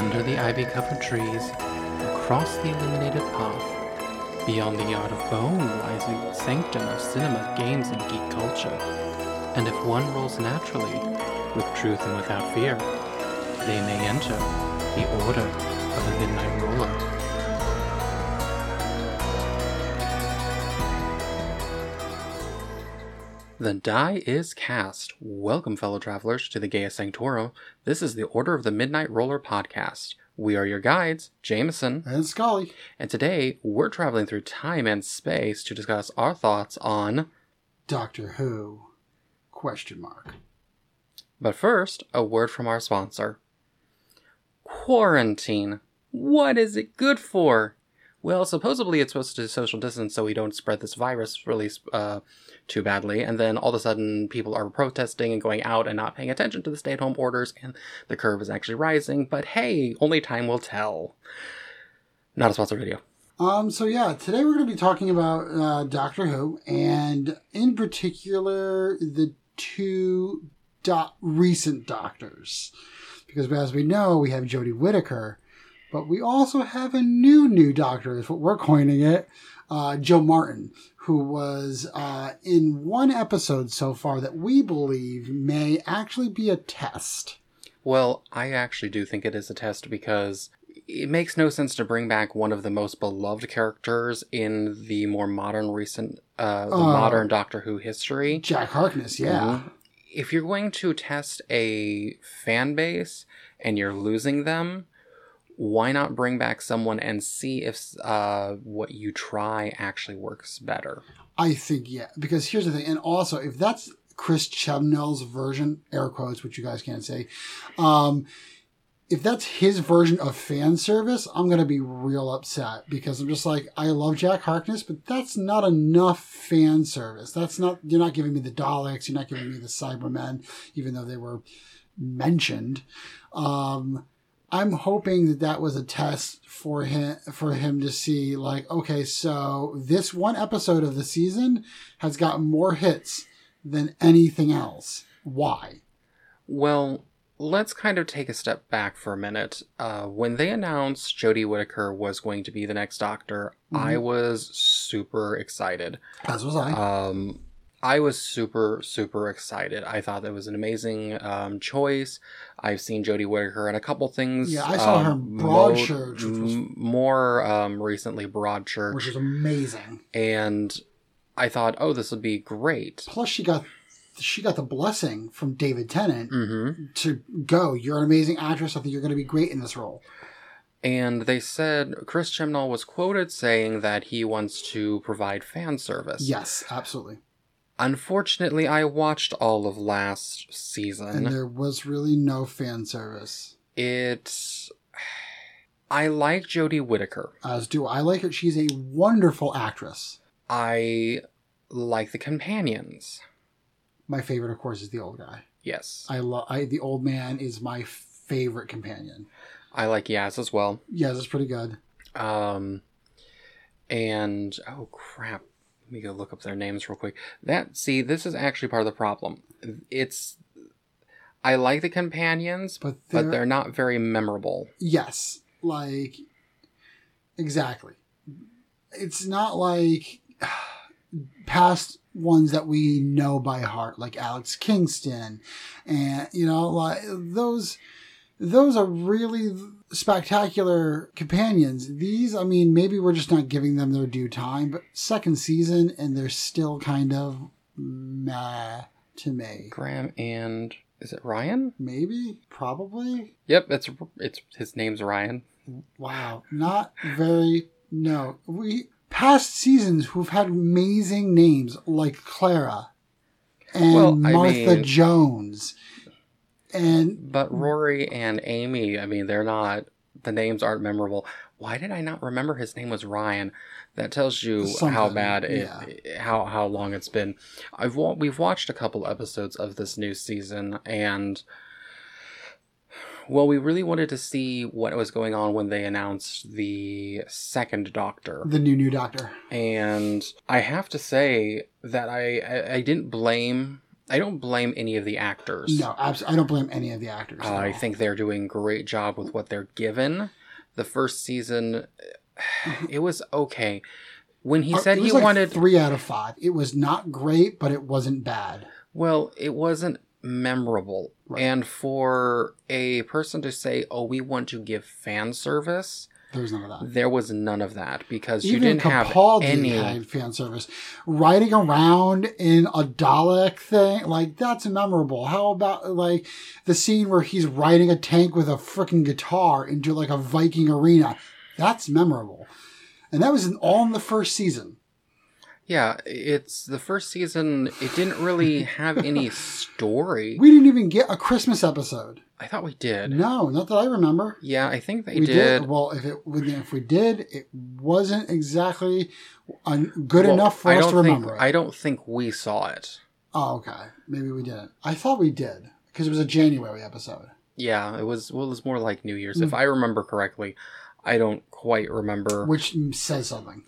under the ivy covered trees, across the illuminated path, beyond the yard of bone lies the sanctum of cinema, games, and geek culture. And if one rolls naturally, with truth and without fear, they may enter the Order of the Midnight Roller. The die is cast. Welcome, fellow travelers, to the Gaia Sanctorum. This is the Order of the Midnight Roller podcast. We are your guides, Jameson, And Scully. and today we're traveling through time and space to discuss our thoughts on. Doctor Who? Question mark. But first, a word from our sponsor. Quarantine. What is it good for? Well, supposedly it's supposed to social distance so we don't spread this virus really uh, too badly. And then all of a sudden, people are protesting and going out and not paying attention to the stay at home orders, and the curve is actually rising. But hey, only time will tell. Not a sponsored video. Um, so yeah, today we're going to be talking about uh, Doctor Who, and in particular the two do- recent Doctors, because as we know, we have Jodie Whittaker, but we also have a new new Doctor, is what we're coining it, uh, Jo Martin, who was uh, in one episode so far that we believe may actually be a test. Well, I actually do think it is a test because it makes no sense to bring back one of the most beloved characters in the more modern recent uh the Oh. modern Doctor Who history. Jack Harkness, yeah. Mhm. If you're going to test a fan base and you're losing them, why not bring back someone and see if uh, what you try actually works better? I think yeah, because here's the thing, and also if that's Chris Chibnall's version, air quotes, which you guys can't say, um, if that's his version of fan service, I'm gonna be real upset because I'm just like I love Jack Harkness, but that's not enough fan service. That's not you're not giving me the Daleks, you're not giving me the Cybermen, even though they were mentioned. Um, I'm hoping that that was a test for him for him to see like okay so this one episode of the season has got more hits than anything else why Well, let's kind of take a step back for a minute. Uh, when they announced Jodie Whittaker was going to be the next Doctor, I was super excited. as was I Um, I was super, super excited. I thought that was an amazing um, choice. I've seen Jodie Whittaker in a couple things. Yeah, I saw her um, Broadchurch, was- m- more um, recently Broadchurch, which is amazing and I thought, oh, this would be great. plus she got she got the blessing from David Tennant hmm to go you're an amazing actress I think you're going to be great in this role And they said Chris Chibnall was quoted saying that he wants to provide fan service. yes absolutely Unfortunately, I watched all of last season. and there was really no fan service It. I like Jodie Whittaker. as do I like her she's a wonderful actress I like the companions. my favorite of course is the old guy Yes. I love. I the old man is my favorite companion. I like Yaz as well. Yes, it's pretty good. Um, and oh crap, let me go look up their names real quick. That see, this is actually part of the problem. It's I like the companions, But but they're, they're not very memorable. yes, like exactly. It's not like past ones that we know by heart, like Alex Kingston, and you know, like those. Those are really spectacular companions. These, I mean, maybe we're just not giving them their due time, but second season and they're still kind of meh to me. Graham and is it Ryan? Maybe, probably. Yep, it's it's his name's Ryan. Wow, not very. No, we past seasons we've had amazing names like Clara and Well, Martha mean- Jones, and But Rory and Amy, I mean, they're not. The names aren't memorable. Why did I not remember his name was Ryan? That tells you how Something, bad it, how how long it's been. I've we've watched a couple episodes of this new season, and well, we really wanted to see what was going on when they announced the second Doctor. the new new Doctor. and I have to say that I I, I didn't blame I don't blame any of the actors. No, abs- I don't blame any of the actors. Uh, I think they're doing a great job with what they're given. The first season, it was okay. When he Uh, said he like wanted, three out of five. It was not great, but it wasn't bad. well, it wasn't memorable. Right. And for a person to say, "Oh, we want to give fan service," There was none of that. there was none of that because you Even didn't have Capaldi any. had fan service. Riding around in a Dalek thing, like that's memorable. How about like the scene where he's riding a tank with a freaking guitar into like a Viking arena? That's memorable. And that was in, all in the first season. Yeah, it's the first season. It didn't really have any story. We didn't even get a Christmas episode. I thought we did. No, not that I remember. Yeah, I think they we did. Well, if it if we did, it wasn't exactly good Well, enough for I us to think, remember. it. I don't think we saw it. Oh, okay. Maybe we didn't. I thought we did because it was a January episode. Yeah, it was. Well, it was more like New Year's, Hmm. if I remember correctly. I don't quite remember, which says something.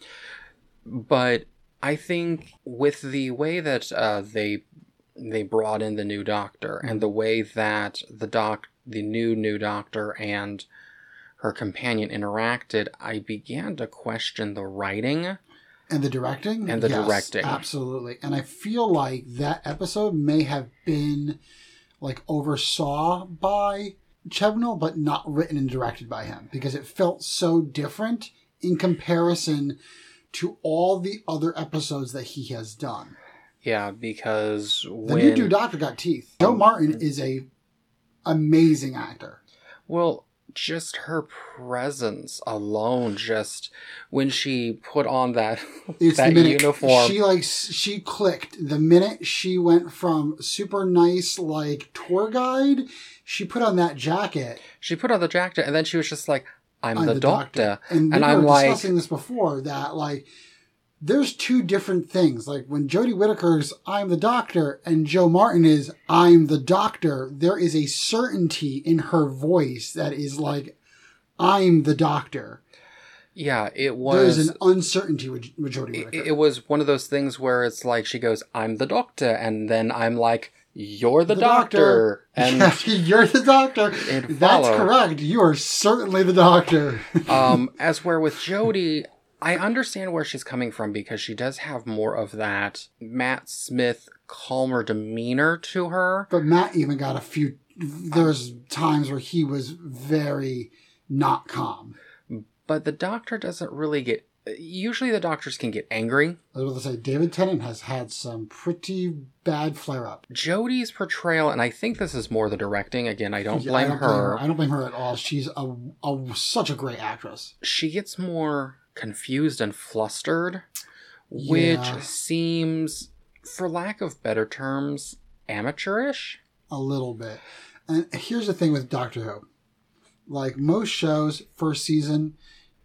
but I think with the way that uh, they they brought in the new Doctor and the way that the doc, the new new Doctor, and her companion interacted, I began to question the writing. And the directing? And the Yes, directing. Absolutely. And I feel like that episode may have been like oversaw by Chibnall, but not written and directed by him because it felt so different in comparison to all the other episodes that he has done. Yeah, because The when new new Doctor got teeth. Jo Martin um, is a amazing actor. Well, just her presence alone, just when she put on that It's that uniform. she like she clicked the minute she went from super nice like tour guide. She put on that jacket. she put on the jacket, and then she was just like, "I'm, I'm the, doctor,", and, and we I'm were like, discussing this before that like there's two different things. Like when Jodie Whittaker's "I'm the doctor" and Jo Martin is "I'm the doctor," there is a certainty in her voice that is like "I'm the doctor." "Yeah, it was. There is was." an uncertainty with, with Jodie It, it was one of those things where it's like she goes, "I'm the doctor," and then I'm like, "You're the, doctor. and you're the doctor. That's correct. You are certainly the doctor. um, as where with Jodie, I understand where she's coming from because she does have more of that Matt Smith calmer demeanor to her. but Matt even got a few. There's times where he was very not calm. But the doctor doesn't really get. Usually, the doctors can get angry. I was about to say, David Tennant has had some pretty bad flare up. Jodie's portrayal, and I think this is more the directing. Again, I don't blame I don't her. I don't blame her at all. She's a, a such a great actress. She gets more confused and flustered, which Yeah. seems, for lack of better terms, amateurish. a little bit. And here's the thing with Doctor Who. Like most shows, first season,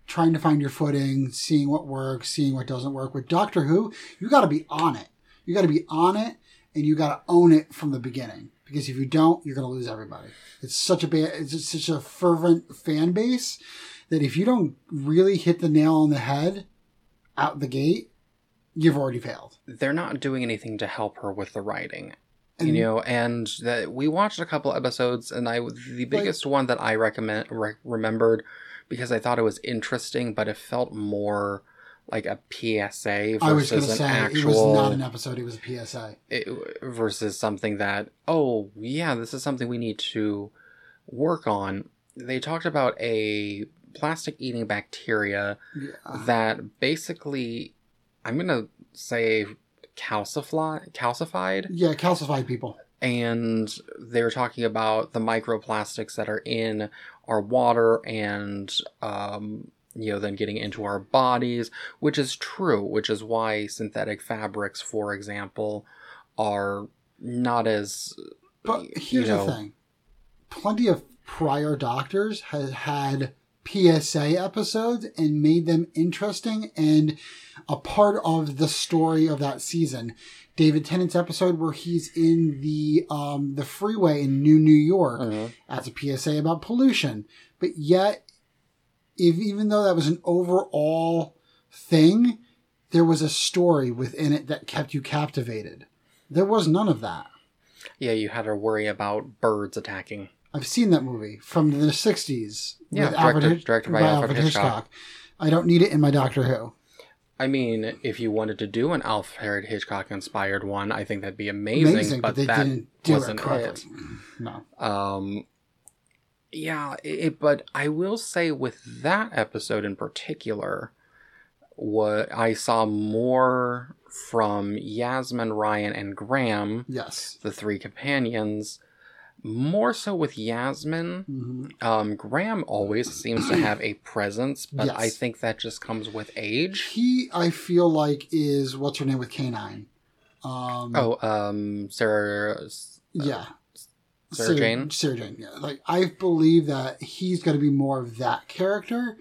trying to find your footing, seeing what works, seeing what doesn't work. With Doctor Who, you got to be on it. You got to be on it and you got to own it from the beginning. Because if you don't, you're going to lose everybody. It's such a bad, it's such a fervent fan base that if you don't really hit the nail on the head out the gate, you've already failed. They're not doing anything to help her with the writing. And- you know, and that we watched a couple episodes, and I the biggest one that I recommend re- remembered because I thought it was interesting, but it felt more like a PSA I was going versus to an say actual it was not an episode; it was a PSA. it, versus something that oh yeah this is something we need to work on they talked about a plastic eating bacteria Yeah. that basically i'm gonna say calcify calcified Yeah, calcified people. and they were talking about the microplastics that are in our water and um, you know then getting into our bodies which is true which is why synthetic fabrics for example are not as But you here's know, the thing: plenty of prior doctors has had PSA episodes and made them interesting and a part of the story of that season. David Tennant's episode where he's in the um, the freeway in New New York. Mhm. That's a PSA about pollution. But yet, if, even though that was an overall thing, there was a story within it that kept you captivated. There was none of that. Yeah, you had to worry about birds attacking. I've seen that movie from the 60s. Yeah, directed- directed by Alfred Hitchcock. I don't need it in my Doctor Who. I mean, if you wanted to do an Alfred Hitchcock inspired one, I think that'd be amazing. Amazing, but, but, they that didn't do it wasn't correctly. No. Um, yeah, it, but I will say with that episode in particular, what I saw more from Yasmin, Ryan, and Graham, Yes. the three companions, more so with Yasmin. hmm Um, Graham always seems to have a presence, but I think that just comes with age. He, I feel like, is what's her name with K9. Um, Oh, um, Sarah. yeah. Sarah Jane? Sarah Jane, yeah. Like, I believe that he's going to be more of that character.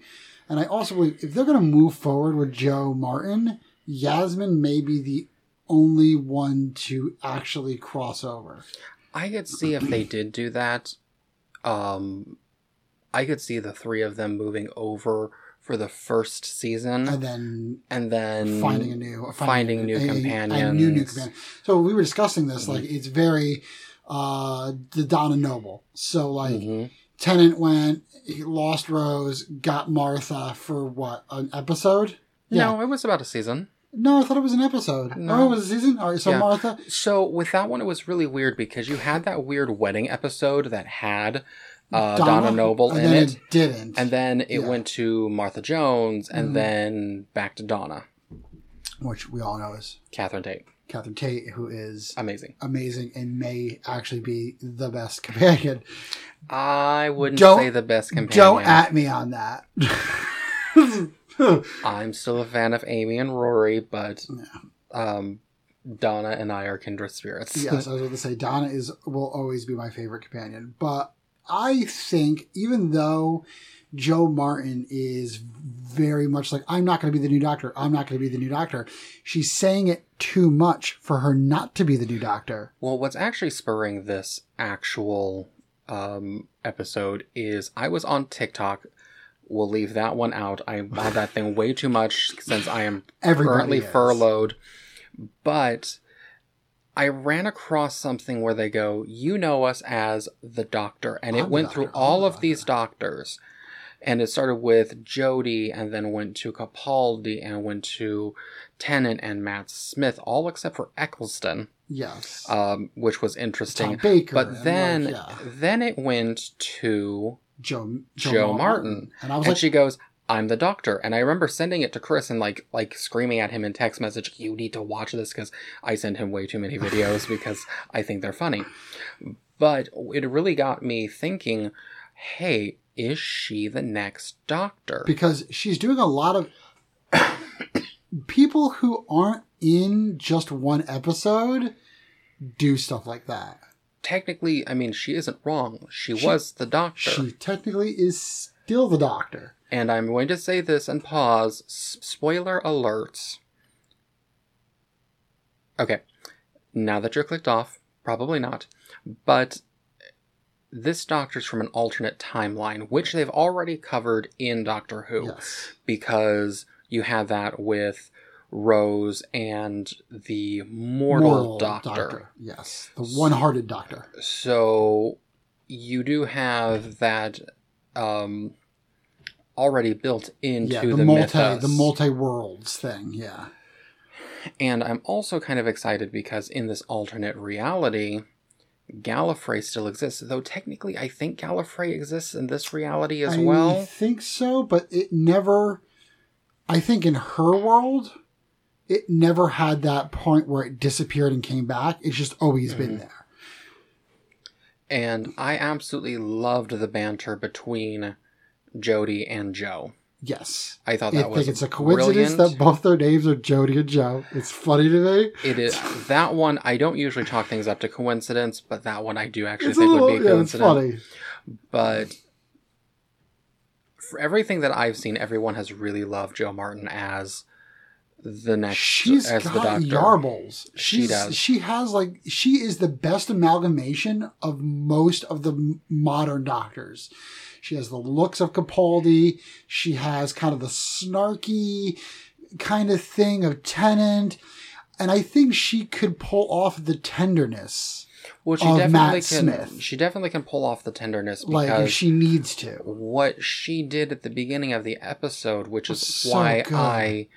And I also believe if they're going to move forward with Jo Martin, Yasmin may be the only one to actually cross over. I could see if they did do that. Um, I could see the three of them moving over for the first season, And then and then finding a new finding new a, A, new, new companion. So we were discussing this, like it's very uh the Donna Noble. So like Mhm. Tennant went, he lost Rose, got Martha for what an episode? No, it was about a season. No, I thought it was an episode. No. Oh, it was a season. All right, so Yeah. Martha. So with that one, it was really weird because you had that weird wedding episode that had uh, Donna, Noble and in it, it didn't. and then it Yeah. went to Martha Jones, and Mhm. then back to Donna, which we all know is Catherine Tate. Catherine Tate, who is Amazing. amazing and may actually be the best companion. I wouldn't Don't- say the best companion. Don't at me on that. I'm still a fan of Amy and Rory, but Yeah. um, Donna and I are kindred spirits. yes, I was going to say Donna is will always be my favorite companion, but I think even though Jo Martin is very much like I'm not going to be the new doctor, I'm not going to be the new doctor. She's saying it too much for her not to be the new doctor. Well, what's actually spurring this actual um, episode is I was on TikTok. We'll leave that one out. I'm on that thing way too much since I am Everybody currently is. furloughed. But I ran across something where they go, "You know us as the Doctor," and I'm it went through I'm all of these doctors. And it started with Jodie, and then went to Capaldi, and went to Tennant and Matt Smith, all except for Eccleston Yes. um, which was interesting. Tom Baker. But then, like, yeah, then it went to Jo, Jo, Martin, and I was and like, she goes, "I'm the doctor." And I remember sending it to Chris and like like screaming at him in text message, "You need to watch this," because I send him way too many videos because I think they're funny. But it really got me thinking, "Hey, is she the next doctor?" because she's doing a lot of people who aren't in just one episode do stuff like that. Technically, I mean, she isn't wrong. She, She- was the doctor. She technically is still the doctor. And I'm going to say this and pause. S- spoiler alerts. Okay. Now that you're clicked off, probably not. But this doctor's from an alternate timeline, which they've already covered in Doctor Who. Yes. Because you had that with Rose and the mortal, doctor. Yes. The one hearted doctor. So you do have that um, already built into yeah, the, the, multi mythos. the multi worlds thing, yeah. And I'm also kind of excited because in this alternate reality, Gallifrey still exists. Though technically, I think Gallifrey exists in this reality as I well. I think so, but it never I think in her world it never had that point where it disappeared and came back. It's just always Mm-hmm. been there. And I absolutely loved the banter between Jodie and Jo. Yes. I thought I that was think it's a coincidence brilliant. that both their names are Jodie and Jo. It's funny to me. It is that one. I don't usually chalk things up to coincidence, but that one I do actually It's think little, would be a yeah, it's coincidence. funny. But for everything that I've seen, everyone has really loved Jo Martin as the next She's as the got doctor. yarbles. She does. She has like she is the best amalgamation of most of the modern doctors. She has the looks of Capaldi. She has kind of the snarky kind of thing of Tennant. and I think she could pull off the tenderness Well, she of definitely Matt can. Smith. She definitely can pull off the tenderness like because if she needs to. what she did at the beginning of the episode, which is so why good. I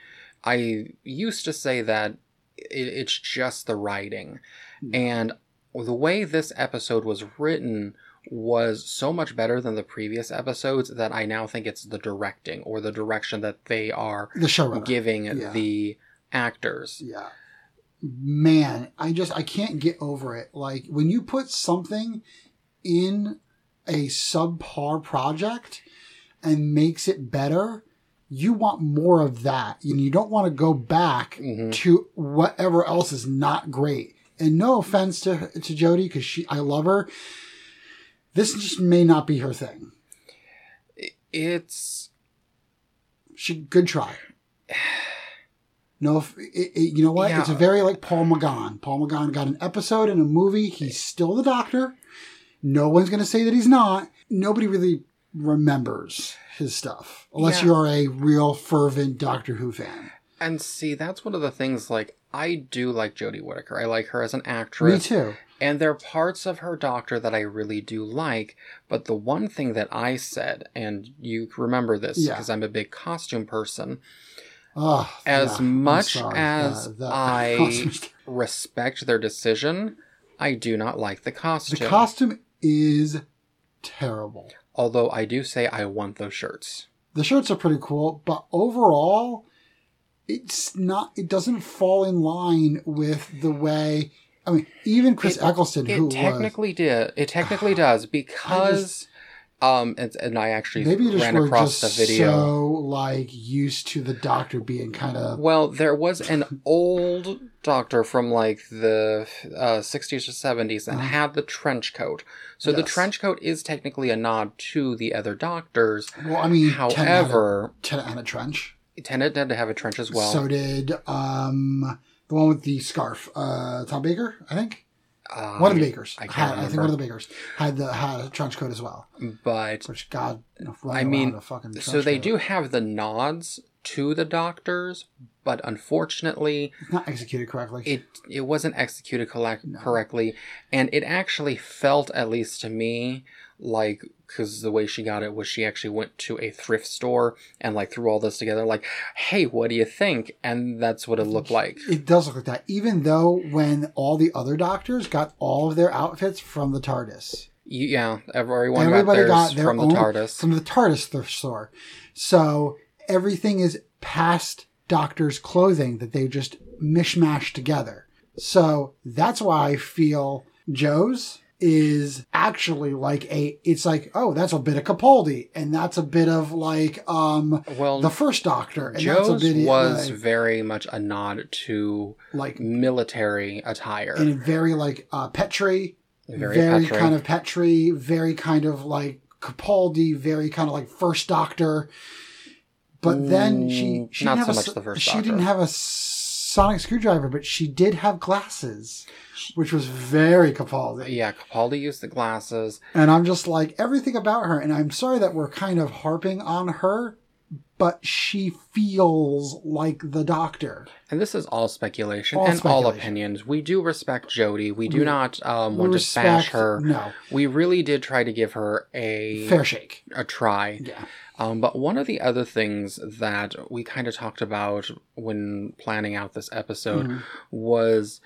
I used to say that it, it's just the writing, Hmm. and the way this episode was written was so much better than the previous episodes that I now think it's the directing or the direction that they are The showrunner. giving Yeah. the actors. Yeah. Man, I just I can't get over it. Like when you put something in a subpar project and makes it better, you want more of that. And you don't want to go back Mhm. to whatever else is not great. And no offense to to Jodie because she I love her. This just may not be her thing. It's She good try. No, if, it, it, you know what? Yeah. It's a very like Paul McGann. Paul McGann got an episode in a movie. He's still the Doctor. No one's going to say that he's not. Nobody really remembers his stuff unless Yeah. you're a real fervent Doctor Who fan. and see that's one of the things like I do like Jodie Whittaker. I like her as an actress. Me too. And there are parts of her doctor that I really do like, but the one thing that I said, and you remember this Yeah. because I'm a big costume person, Oh, as yeah, much as Uh, I respect their decision, I do not like the costume. the costume is terrible. Although I do say I want those shirts. the shirts are pretty cool, but overall, it's not. It doesn't fall in line with the way. I mean, even Chris It- Eccleston, who It technically did. It technically does because, um, and, and I actually maybe you just ran across just the video. so like used to the Doctor being kind of Well, there was an old doctor from like the uh, 60s or 70s that Uh-huh. had the trench coat. So the trench coat is technically a nod to the other doctors. well. I mean, Tennant had a- However, Tennant had a trench. Tennant did have a trench as well. so did um the one with the scarf. Uh, Tom Baker, I think. Um, One of the Bakers. I had, I think one of the Bakers had the had a trench coat as well. But Which God, I mean, so they coat. do have the nods to the doctors, but unfortunately, It's not executed correctly. it it wasn't executed collect- No. correctly and it actually felt at least to me like because the way she got it was she actually went to a thrift store and like threw all this together like hey what do you think and that's what it looked like It does look like that, even though when all the other doctors got all of their outfits from the TARDIS. Yeah everyone Everybody got got their from the own tardis from the TARDIS thrift store. So everything is past Doctor's clothing that they just mishmash together. So that's why I feel Jo's is actually like a it's like oh that's a bit of Capaldi and that's a bit of like um well the first Doctor and joe's that's a bit was like, very much a nod to like military attire and very like uh Pertwee very, very, Pertwee. kind of Pertwee, very kind of like Capaldi, very kind of like First Doctor. But then she Mm, she not didn't have so a, much the First she Doctor. didn't have a sonic screwdriver, but she did have glasses, which was very Capaldi. yeah capaldi used the glasses And I'm just like everything about her, and I'm sorry that we're kind of harping on her, but she feels like the Doctor. And this is all speculation All and all speculation. opinions. We do respect Jodie. We do not um, want to respect bash her. No, We really did try to give her a fair shake. a try. Yeah. Um, but one of the other things that we kind of talked about when planning out this episode Mhm. was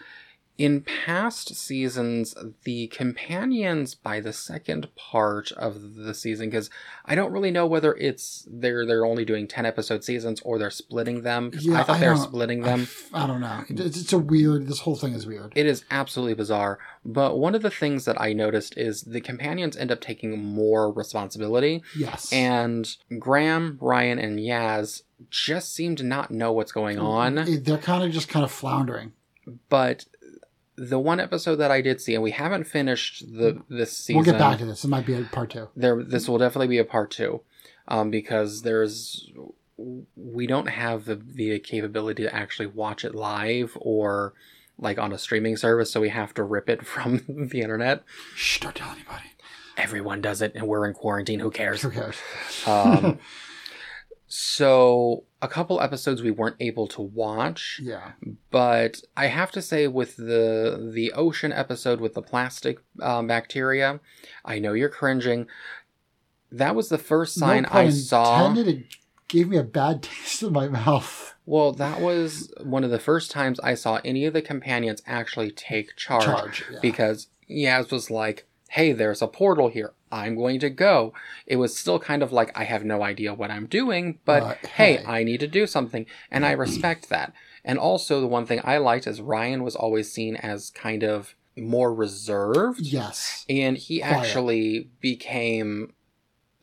in past seasons, the companions by the second part of the season, because I don't really know whether it's they're they're only doing ten episode seasons or they're splitting them. Yeah, I thought I they were splitting I them. f- I, don't know. It's, it's a weird. This whole thing is weird. It is absolutely bizarre. But one of the things that I noticed is the companions end up taking more responsibility. yes. And Graham, Ryan, and Yaz just seem to not know what's going on. They're kind of just kind of floundering. But the one episode that I did see, and we haven't finished the this season. We'll get back to this. It might be a part two. there this will definitely be a part two um, because there's we don't have the, the capability to actually watch it live or like on a streaming service so we have to rip it from the internet Shh! Don't tell anybody. everyone does it and we're in quarantine who cares Who cares? um, So a couple episodes we weren't able to watch, Yeah. but I have to say with the the ocean episode with the plastic um, bacteria, I know you're cringing. That was the first sign no I saw. intended, It gave me a bad taste in my mouth. Well, that was one of the first times I saw any of the companions actually take charge. Charge. Yeah. Because Yaz was like, hey, there's a portal here. I'm going to go. It was still kind of like, I have no idea what I'm doing, but Uh, hey, hey. I need to do something. And I respect that. And also, the one thing I liked is Ryan was always seen as kind of more reserved. yes. And he Quiet. actually became.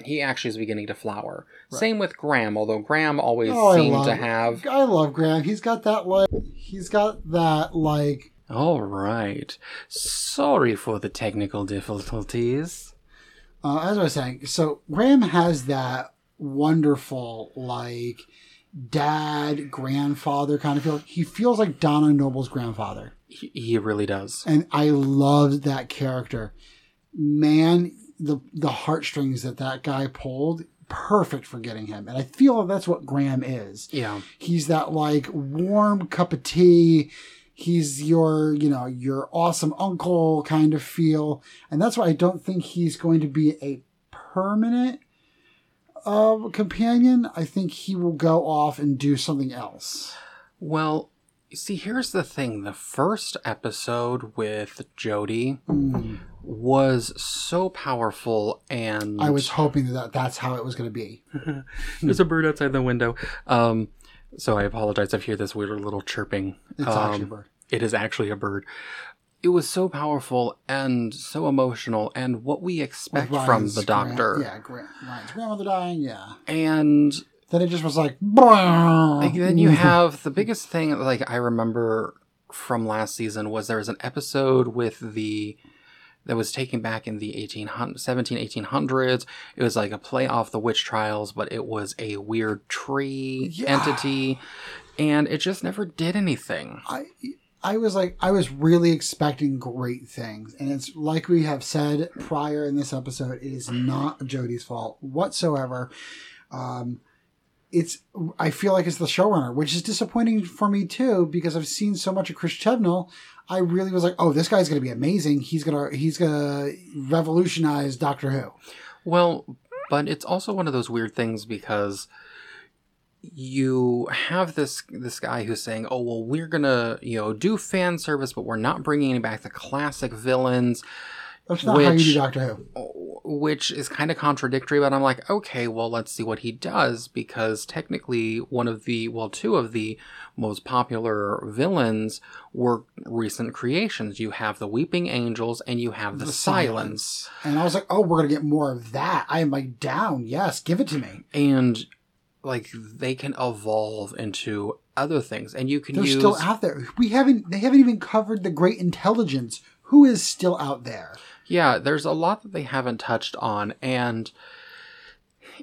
He actually is beginning to flower. Right. Same with Graham, although Graham always Oh, seemed love to have. I love Graham. He's got that like. He's got that like. All right. Sorry for the technical difficulties. Uh, as I was saying, so Graham has that wonderful like dad grandfather kind of feel. He feels like Donna Noble's grandfather. He, he really does. and I loved that character. Man, the the heartstrings that that guy pulled, perfect for getting him. And I feel that's what Graham is. Yeah. He's that like warm cup of tea. He's your, you know, your awesome uncle kind of feel. And that's why I don't think he's going to be a permanent uh, companion. I think he will go off and do something else. Well, see, here's the thing. The first episode with Jodie. Mm. was so powerful, and I was hoping that that's how it was going to be. There's a bird outside the window. Um, so I apologize if you hear this weird little chirping. It's Um, actually a bird. It is actually a bird. It was so powerful and so emotional, and what we expect With from the doctor. yeah, gra- Ryan's grandmother dying. Yeah. And Then it just was like. like, then you have the biggest thing, like I remember from last season, was there was an episode with the that was taken back in the 1800, 17, 1800s. It was like a play off the witch trials, but it was a weird tree Yeah. entity, and it just never did anything. I I was like I was really expecting great things, and it's like we have said prior in this episode. It is not Jodie's fault whatsoever. Um, it's I feel like it's the showrunner, which is disappointing for me too because I've seen so much of Chris Chibnall. I really was like, oh, this guy's gonna be amazing. He's gonna he's gonna revolutionize Doctor Who. Well, but it's also one of those weird things because you have this this guy who's saying, "Oh, well, we're gonna you know do fan service, but we're not bringing back the classic villains." That's not how you do Doctor Who. which is kind of contradictory but i'm like okay well let's see what he does because technically one of the well two of the most popular villains were recent creations you have the weeping angels and you have the, silence. And I was like, oh, we're gonna get more of that. I am like down. Yes, give it to me. and like they can evolve into other things and you can They're use still out there. We haven't. They haven't even covered the Great Intelligence. Who is still out there? yeah there's a lot that they haven't touched on and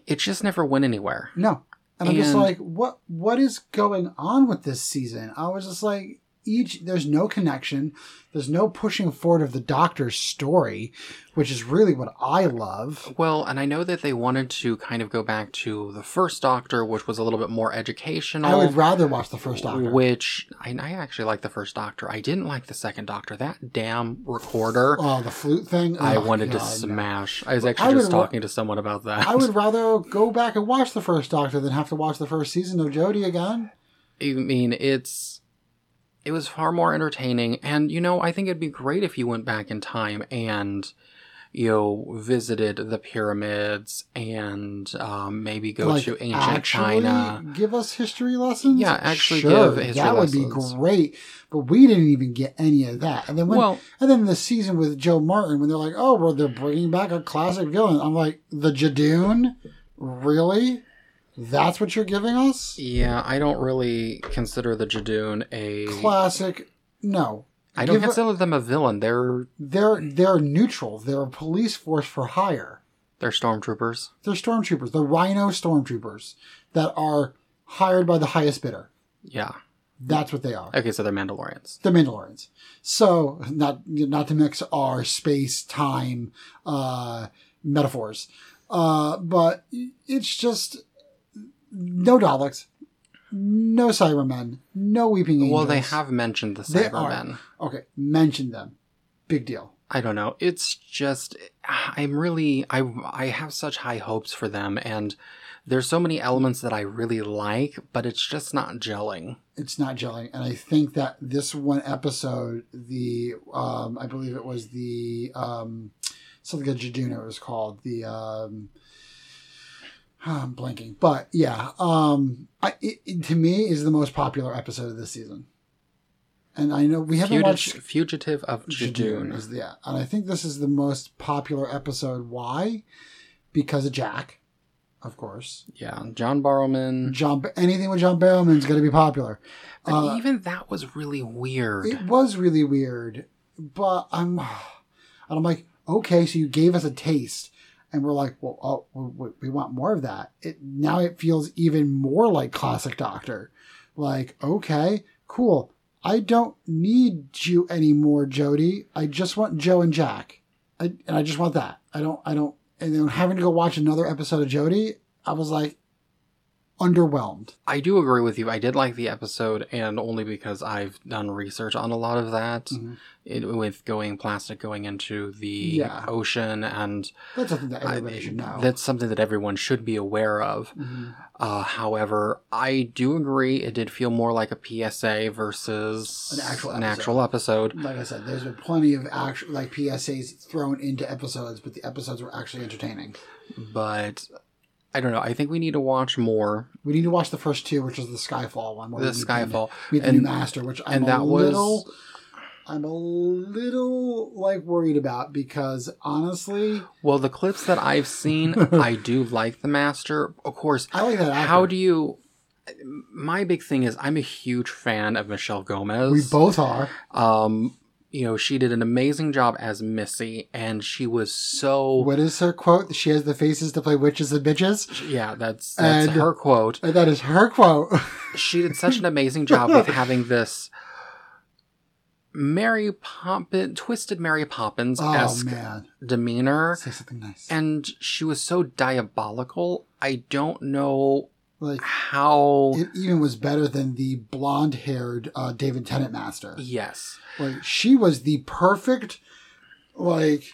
it just never went anywhere No. And I'm just like, what? What is going on with this season? I was just like, each there's no connection. There's no pushing forward of the Doctor's story, which is really what I love. Well, and I know that they wanted to kind of go back to the first Doctor, which was a little bit more educational. I would rather watch the first Doctor. Which I, I actually like the first Doctor. I didn't like the second Doctor. That damn recorder. Oh, the flute thing. I Oh, wanted to God, no. smash. I was I actually just would wa- talking to someone about that. I would rather go back and watch the first Doctor than have to watch the first season of Jodie again. I mean, it's it was far more entertaining, and you know, I think it'd be great if you went back in time and you know visited the pyramids and um, maybe go like to ancient actually China. give us history lessons. Yeah, actually sure, give history that would be great. But we didn't even get any of that. And then when, Well- and then the season with Jo Martin when they're like, oh, well, they're bringing back a classic villain. I'm like, the Judoon, really? That's what you're giving us? Yeah, I don't really consider the Judoon a. Classic? No. I don't Give a- consider them a villain. They're They're they're neutral. They're a police force for hire. they're stormtroopers. They're stormtroopers. They're Rhino stormtroopers that are hired by the highest bidder. Yeah. That's what they are. Okay, so they're Mandalorians. the Mandalorians. So not not to mix our space time uh, metaphors, uh, but it's just no Daleks, no Cybermen, no Weeping Angels. Well, they have mentioned the They are. Cybermen. Okay, mention them. Big deal. I don't know. It's just I'm really I I have such high hopes for them and there's so many elements that I really like, but it's just not gelling. It's not gelling, and I think that this one episode, the um, I believe it was the um, something like Jaduna it was called the um, I'm blanking, but yeah, um, I, it, it, to me is the most popular episode of this season. And I know we haven't Fugi- watched Fugitive of Judoon is yeah, and I think this is the most popular episode. Why? Because of Jack, of course. Yeah, John Barrowman. John, anything with John Barrowman is going to be popular. But Uh, even that was really weird. It was really weird, but I'm, and I'm like, okay, so you gave us a taste, and we're like, well, oh, we, want more of that. It now it feels even more like classic Doctor. Like, okay, cool. I don't need you anymore, Jodie. I just want Jo and Jack, I, and I just want that. I don't, I don't, and then having to go watch another episode of Jodie, I was like, underwhelmed. I do agree with you. I did like the episode, and only because I've done research on a lot of that, Mhm. it, with going plastic going into the Yeah. ocean, and That's something that I- should know. that's something that everyone should be aware of. Mhm. Uh, however, I do agree it did feel more like a PSA versus An actual an episode. actual episode. like I said, there's been plenty of actual like PSAs thrown into episodes, but the episodes were actually entertaining. But I don't know. I think we need to watch more. We need to watch the first two, which is the Spyfall one. The Spyfall. meet the And- new master, which I'm and a that was- little, I'm a little like worried about because honestly, Well, the clips that I've seen, I do like the master. Of course, I like that. Actor. how do you? My big thing is I'm a huge fan of Michelle Gomez. we both are? um, you know, she did an amazing job as Missy, and she was so. What is her quote? She has the faces to play witches and bitches. Yeah, that's that's And- her quote. And that is her quote. She did such an amazing job with having this Mary Poppins, twisted Mary Poppins oh esque man, demeanor, say something nice. and she was so diabolical. I don't know like how. it even was better than the blonde-haired uh, David Tennant master. yes, Like she was the perfect, like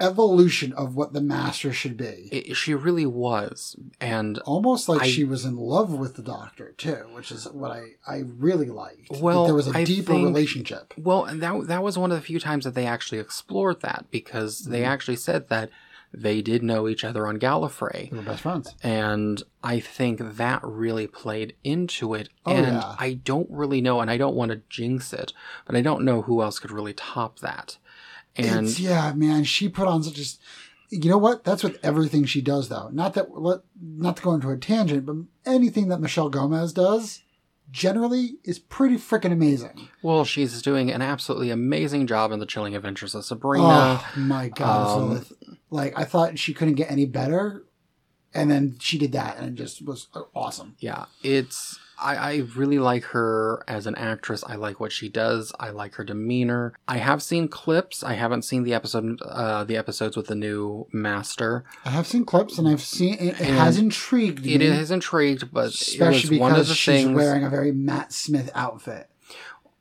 evolution of what the master should be. it, she really was, and Almost like I- she was in love with the doctor too, which is what I I really liked. That Well, there was a I deeper think- relationship. Well, and that that was one of the few times that they actually explored that because they Mhm. actually said that they did know each other on Gallifrey. They were best friends. And I think that really played into it. Oh, and yeah. I don't really know, and I don't want to jinx it, but I don't know who else could really top that. And it's, yeah, man, she put on such a. You know what? That's with everything she does, though. Not that not to go into a tangent, but anything that Michelle Gomez does generally is pretty freaking amazing. well, she's doing an absolutely amazing job in the Chilling Adventures of Sabrina. Oh my god! Um. Like I thought she couldn't get any better, and then she did that, and it just was awesome. Yeah, it's. I, I really like her as an actress. I like what she does. I like her demeanor. I have seen clips. I haven't seen the episode, uh, the episodes with the new master. I have seen clips, and I've seen it, it has intrigued me, It has intrigued, but it especially was one of because she's things. wearing a very Matt Smith outfit.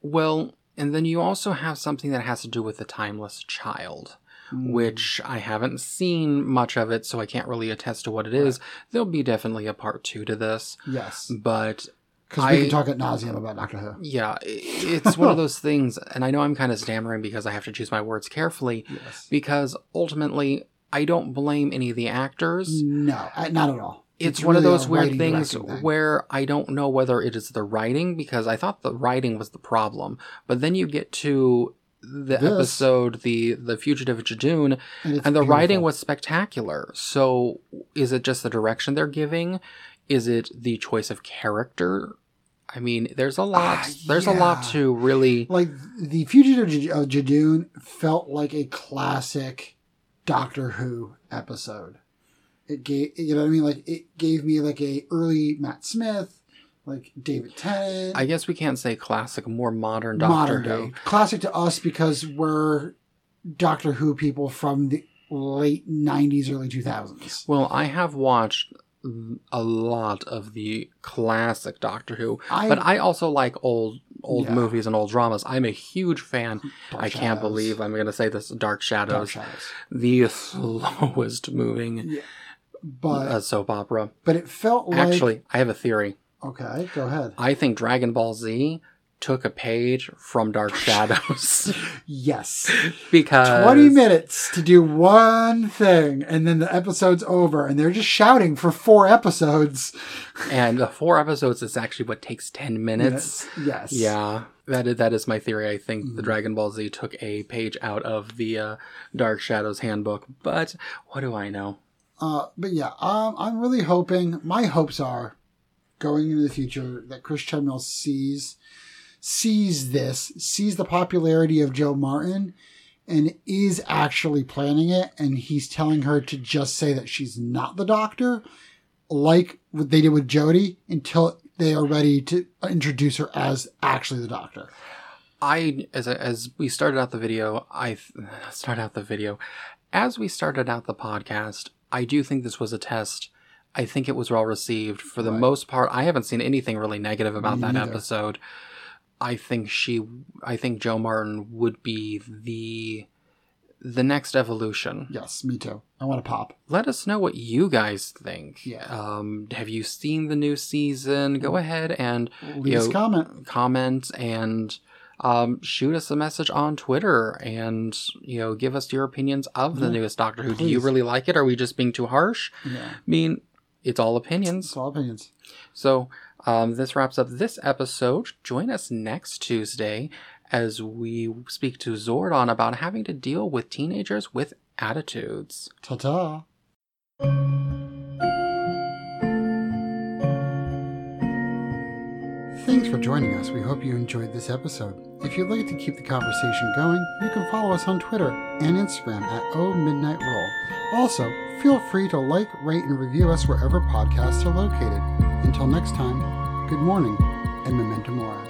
Well, and then you also have something that has to do with the timeless child. Mm. Which I haven't seen much of it, so I can't really attest to what it is. There'll be definitely a part two to this, yes, but because we I- can talk at nauseum about Doctor Who. Yeah, it's one of those things, and I know I'm kind of stammering because I have to choose my words carefully. Yes. Because ultimately, I don't blame any of the actors. No, not at all. It's, one of really a those weird things thing. where I don't know whether it is the writing because I thought the writing was the problem, but then you get to the This. episode, the the fugitive Judoon, and, and the writing was spectacular. So, is it just the direction they're giving? Is it the choice of character? I mean, there's a lot. Ah, there's a lot to really. like the fugitive J- of Judoon felt like a classic Doctor Who episode. It gave you know what I mean. Like it gave me like a early Matt Smith, like David Tennant, I guess we can't say classic, more modern Doctor modern Who. classic to us because we're Doctor Who people from the late '90s, early 2000s. Well, I have watched a lot of the classic Doctor Who, I- but I also like old old Yeah. movies and old dramas. I'm a huge fan. Dark I can't believe I'm going to say this. Dark Shadows, Dark Shadows. the slowest moving Yeah. But uh, soap opera. but it felt like Actually, I have a theory. Okay. Go ahead. I think Dragon Ball Z took a page from Dark Shadows Yes. because 20 minutes to do one thing and then the episode's over and they're just shouting for four episodes and the four episodes is actually what takes 10 minutes. yes Yeah, that is, that is my theory. I think Mm-hmm. the Dragon Ball Z took a page out of the uh, Dark Shadows handbook, but what do I know? uh, but yeah um, i'm really hoping my hopes are going into the future that chris chibnall sees sees this sees the popularity of jo martin and is actually planning it and he's telling her to just say that she's not the doctor like what they did with jodie until they are ready to introduce her as actually the doctor I as as we started out the video, I th- start out the video as we started out the podcast. I do think this was a test. I think it was well received for the Right. most part. I haven't seen anything really negative about Me that neither. episode. I think she, I think Jo Martin would be the the next evolution. Yes, me too. I want to pop. Let us know what you guys think. Yeah. Um, have you seen the new season? Go ahead and Leave you us know, comment. comment and um, shoot us a message on Twitter and you know give us your opinions of the Yeah, newest Doctor Who. Do you really like it? Are we just being too harsh? Yeah, I mean, it's all opinions. it's all opinions. So um, this wraps up this episode. Join us next Tuesday as we speak to Zordon about having to deal with teenagers with attitudes. Ta ta. Thanks for joining us. We hope you enjoyed this episode. If you'd like to keep the conversation going, you can follow us on Twitter and Instagram at O Midnight Roll. Also, feel free to like, rate, and review us wherever podcasts are located. Until next time, good morning and memento mori.